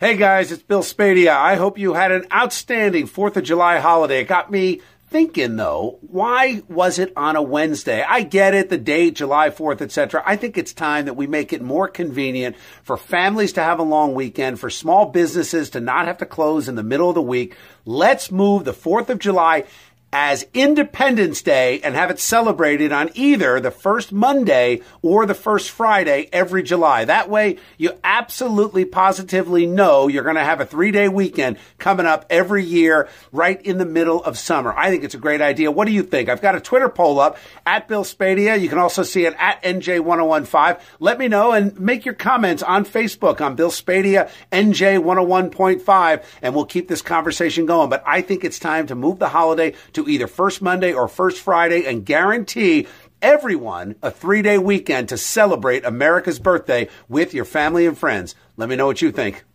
Hey guys, it's Bill Spadea. I hope you had an outstanding 4th of July holiday. It got me thinking though, why was it on a Wednesday? I get it, the date, July 4th, etc. I think it's time that we make it more convenient for families to have a long weekend, for small businesses to not have to close in the middle of the week. Let's move the 4th of July as Independence Day and have it celebrated on either the first Monday or the first Friday every July. That way, you absolutely positively know you're going to have a three day weekend coming up every year right in the middle of summer. I think it's a great idea. What do you think? I've got a Twitter poll up at Bill Spadea. You can also see it at NJ1015. Let me know and make your comments on Facebook on Bill Spadea NJ101.5 and we'll keep this conversation going. But I think it's time to move the holiday to to either first Monday or first Friday and guarantee everyone a three day weekend to celebrate America's birthday with your family and friends. Let me know what you think.